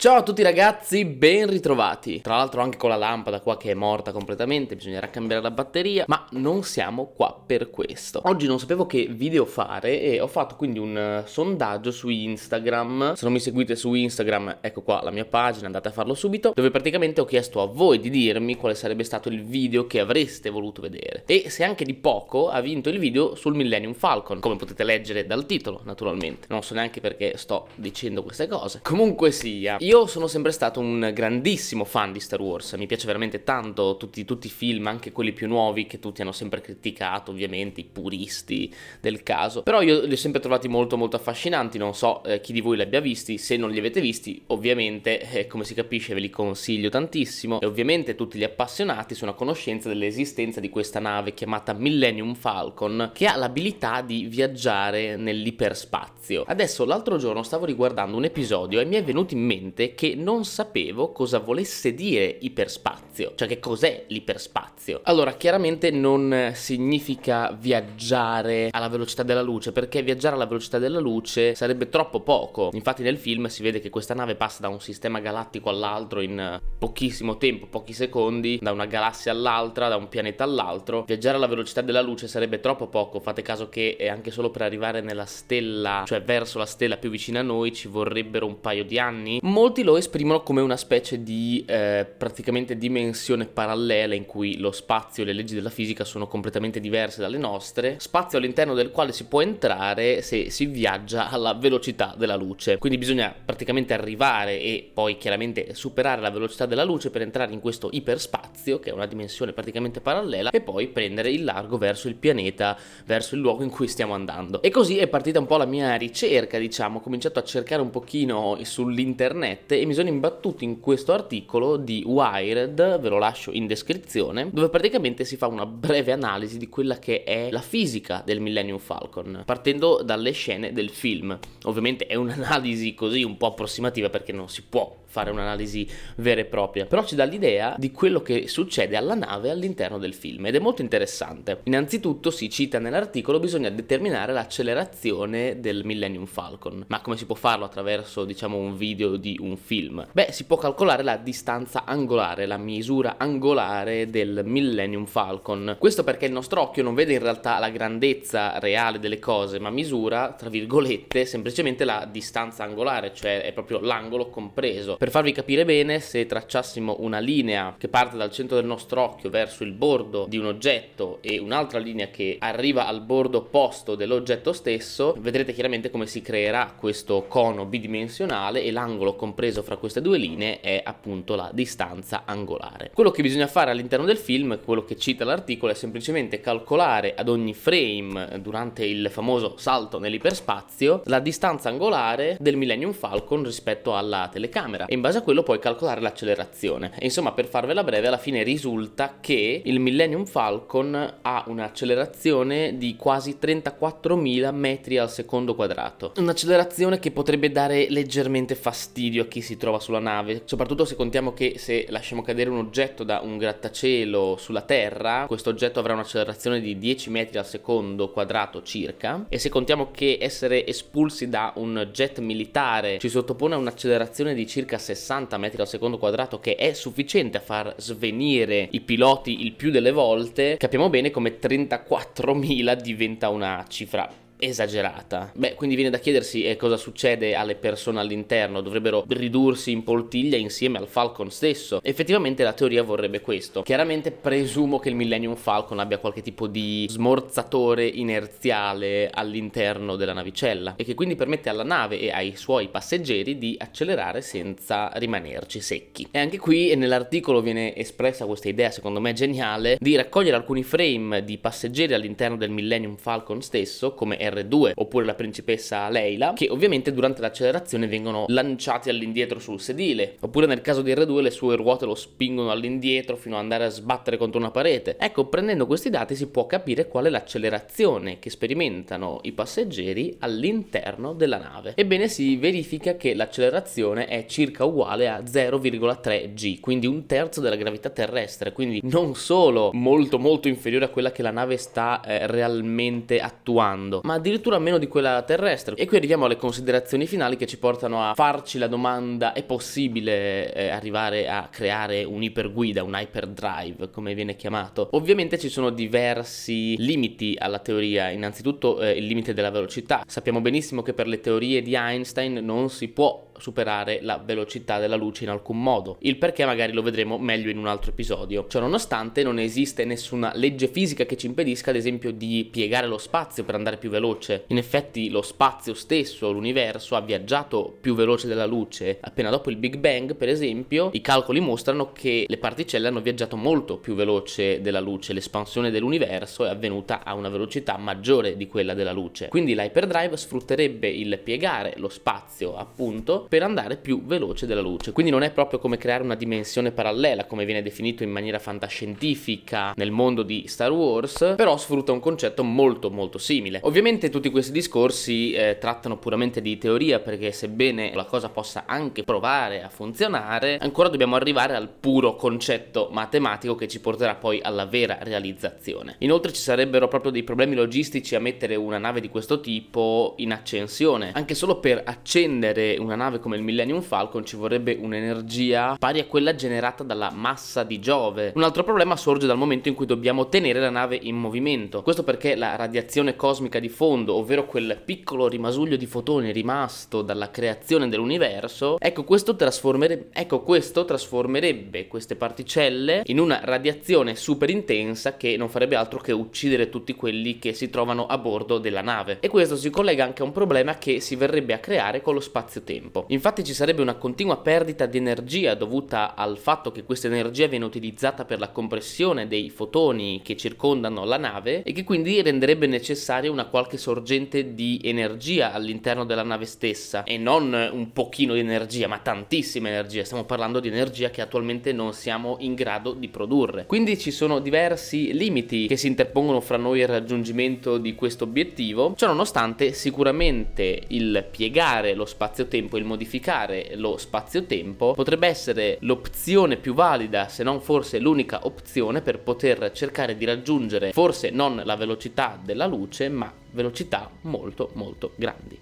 Ciao a tutti ragazzi, ben ritrovati. Tra l'altro anche con la lampada qua che è morta completamente, bisognerà cambiare la batteria, ma non siamo qua per questo. Oggi non sapevo che video fare e ho fatto quindi un uh, sondaggio su Instagram. Se non mi seguite su Instagram, ecco qua la mia pagina, andate a farlo subito, dove praticamente ho chiesto a voi di dirmi quale sarebbe stato il video che avreste voluto vedere. E se anche di poco ha vinto il video sul Millennium Falcon, come potete leggere dal titolo, naturalmente. Non so neanche perché sto dicendo queste cose. Comunque sia, sono sempre stato un grandissimo fan di Star Wars, mi piace veramente tanto tutti, tutti, i film, anche quelli più nuovi che tutti hanno sempre criticato, ovviamente, i puristi del caso. Però io li ho sempre trovati molto molto affascinanti, non so eh, chi di voi li abbia visti, se non li avete visti, ovviamente, eh, come si capisce, ve li consiglio tantissimo e ovviamente tutti gli appassionati sono a conoscenza dell'esistenza di questa nave chiamata Millennium Falcon che ha l'abilità di viaggiare nell'iperspazio. Adesso l'altro giorno stavo riguardando un episodio e mi è venuto in mente che non sapevo cosa volesse dire iperspazio, cioè che cos'è l'iperspazio. Allora, chiaramente non significa viaggiare alla velocità della luce, perché viaggiare alla velocità della luce sarebbe troppo poco. Infatti nel film si vede che questa nave passa da un sistema galattico all'altro in pochissimo tempo, pochi secondi, da una galassia all'altra, da un pianeta all'altro. Viaggiare alla velocità della luce sarebbe troppo poco, fate caso che anche solo per arrivare nella stella, cioè verso la stella più vicina a noi, ci vorrebbero un paio di anni. Molto molti lo esprimono come una specie di eh, praticamente dimensione parallela in cui lo spazio e le leggi della fisica sono completamente diverse dalle nostre, spazio all'interno del quale si può entrare se si viaggia alla velocità della luce. Quindi bisogna praticamente arrivare e poi chiaramente superare la velocità della luce per entrare in questo iperspazio, che è una dimensione praticamente parallela, e poi prendere il largo verso il pianeta, verso il luogo in cui stiamo andando. E così è partita un po' la mia ricerca, diciamo, ho cominciato a cercare un pochino sull'internet internet e mi sono imbattuto in questo articolo di Wired, ve lo lascio in descrizione, dove praticamente si fa una breve analisi di quella che è la fisica del Millennium Falcon, partendo dalle scene del film. Ovviamente è un'analisi così un po' approssimativa perché non si può fare un'analisi vera e propria, però ci dà l'idea di quello che succede alla nave all'interno del film ed è molto interessante. Innanzitutto si cita nell'articolo bisogna determinare l'accelerazione del Millennium Falcon, ma come si può farlo attraverso diciamo un video di un film? Beh, si può calcolare la distanza angolare, la misura angolare del Millennium Falcon. Questo perché il nostro occhio non vede in realtà la grandezza reale delle cose, ma misura, tra virgolette, semplicemente la distanza angolare, cioè è proprio l'angolo compreso. Per farvi capire bene, se tracciassimo una linea che parte dal centro del nostro occhio verso il bordo di un oggetto e un'altra linea che arriva al bordo opposto dell'oggetto stesso, vedrete chiaramente come si creerà questo cono bidimensionale e l'angolo compreso fra queste due linee è appunto la distanza angolare. Quello che bisogna fare all'interno del film, quello che cita l'articolo, è semplicemente calcolare ad ogni frame durante il famoso salto nell'iperspazio la distanza angolare del Millennium Falcon rispetto alla telecamera e in base a quello puoi calcolare l'accelerazione. E insomma, per farvela breve, alla fine risulta che il Millennium Falcon ha un'accelerazione di quasi 34.000 metri al secondo quadrato. Un'accelerazione che potrebbe dare leggermente fastidio a chi si trova sulla nave, soprattutto se contiamo che se lasciamo cadere un oggetto da un grattacielo sulla Terra, questo oggetto avrà un'accelerazione di 10 metri al secondo quadrato circa, e se contiamo che essere espulsi da un jet militare ci sottopone a un'accelerazione di circa 60 metri al secondo quadrato che è sufficiente a far svenire i piloti il più delle volte, capiamo bene come 34.000 diventa una cifra esagerata. Beh, quindi viene da chiedersi eh, cosa succede alle persone all'interno, dovrebbero ridursi in poltiglia insieme al Falcon stesso. Effettivamente la teoria vorrebbe questo. Chiaramente presumo che il Millennium Falcon abbia qualche tipo di smorzatore inerziale all'interno della navicella e che quindi permette alla nave e ai suoi passeggeri di accelerare senza rimanerci secchi. E anche qui nell'articolo viene espressa questa idea, secondo me geniale, di raccogliere alcuni frame di passeggeri all'interno del Millennium Falcon stesso, come era R2 oppure la principessa Leila, che ovviamente durante l'accelerazione vengono lanciati all'indietro sul sedile, oppure nel caso di R2 le sue ruote lo spingono all'indietro fino ad andare a sbattere contro una parete. Ecco, prendendo questi dati si può capire qual è l'accelerazione che sperimentano i passeggeri all'interno della nave. Ebbene si verifica che l'accelerazione è circa uguale a 0,3 g, quindi un terzo della gravità terrestre, quindi non solo molto molto inferiore a quella che la nave sta eh, realmente attuando, ma addirittura meno di quella terrestre. E qui arriviamo alle considerazioni finali che ci portano a farci la domanda: è possibile eh, arrivare a creare un'iperguida, un hyperdrive, come viene chiamato? Ovviamente ci sono diversi limiti alla teoria. Innanzitutto eh, il limite della velocità. Sappiamo benissimo che per le teorie di Einstein non si può superare la velocità della luce in alcun modo. Il perché magari lo vedremo meglio in un altro episodio. Ciononostante non esiste nessuna legge fisica che ci impedisca ad esempio di piegare lo spazio per andare più veloce. In effetti lo spazio stesso, l'universo, ha viaggiato più veloce della luce. Appena dopo il Big Bang, per esempio, i calcoli mostrano che le particelle hanno viaggiato molto più veloce della luce. L'espansione dell'universo è avvenuta a una velocità maggiore di quella della luce. Quindi l'hyperdrive sfrutterebbe il piegare lo spazio, appunto, per andare più veloce della luce. Quindi non è proprio come creare una dimensione parallela, come viene definito in maniera fantascientifica nel mondo di Star Wars, però sfrutta un concetto molto molto simile. Ovviamente tutti questi discorsi eh, trattano puramente di teoria perché sebbene la cosa possa anche provare a funzionare, ancora dobbiamo arrivare al puro concetto matematico che ci porterà poi alla vera realizzazione. Inoltre ci sarebbero proprio dei problemi logistici a mettere una nave di questo tipo in accensione, anche solo per accendere una nave come il Millennium Falcon ci vorrebbe un'energia pari a quella generata dalla massa di Giove. Un altro problema sorge dal momento in cui dobbiamo tenere la nave in movimento. Questo perché la radiazione cosmica di fondo, ovvero quel piccolo rimasuglio di fotoni rimasto dalla creazione dell'universo, ecco questo, trasformere... ecco questo trasformerebbe queste particelle in una radiazione super intensa che non farebbe altro che uccidere tutti quelli che si trovano a bordo della nave. E questo si collega anche a un problema che si verrebbe a creare con lo spazio-tempo. Infatti ci sarebbe una continua perdita di energia dovuta al fatto che questa energia viene utilizzata per la compressione dei fotoni che circondano la nave e che quindi renderebbe necessaria una qualche sorgente di energia all'interno della nave stessa e non un pochino di energia, ma tantissima energia. Stiamo parlando di energia che attualmente non siamo in grado di produrre. Quindi ci sono diversi limiti che si interpongono fra noi e il raggiungimento di questo obiettivo. Ciononostante, sicuramente il piegare lo spazio-tempo, il modificare lo spazio-tempo potrebbe essere l'opzione più valida, se non forse l'unica opzione per poter cercare di raggiungere forse non la velocità della luce, ma velocità molto molto grandi.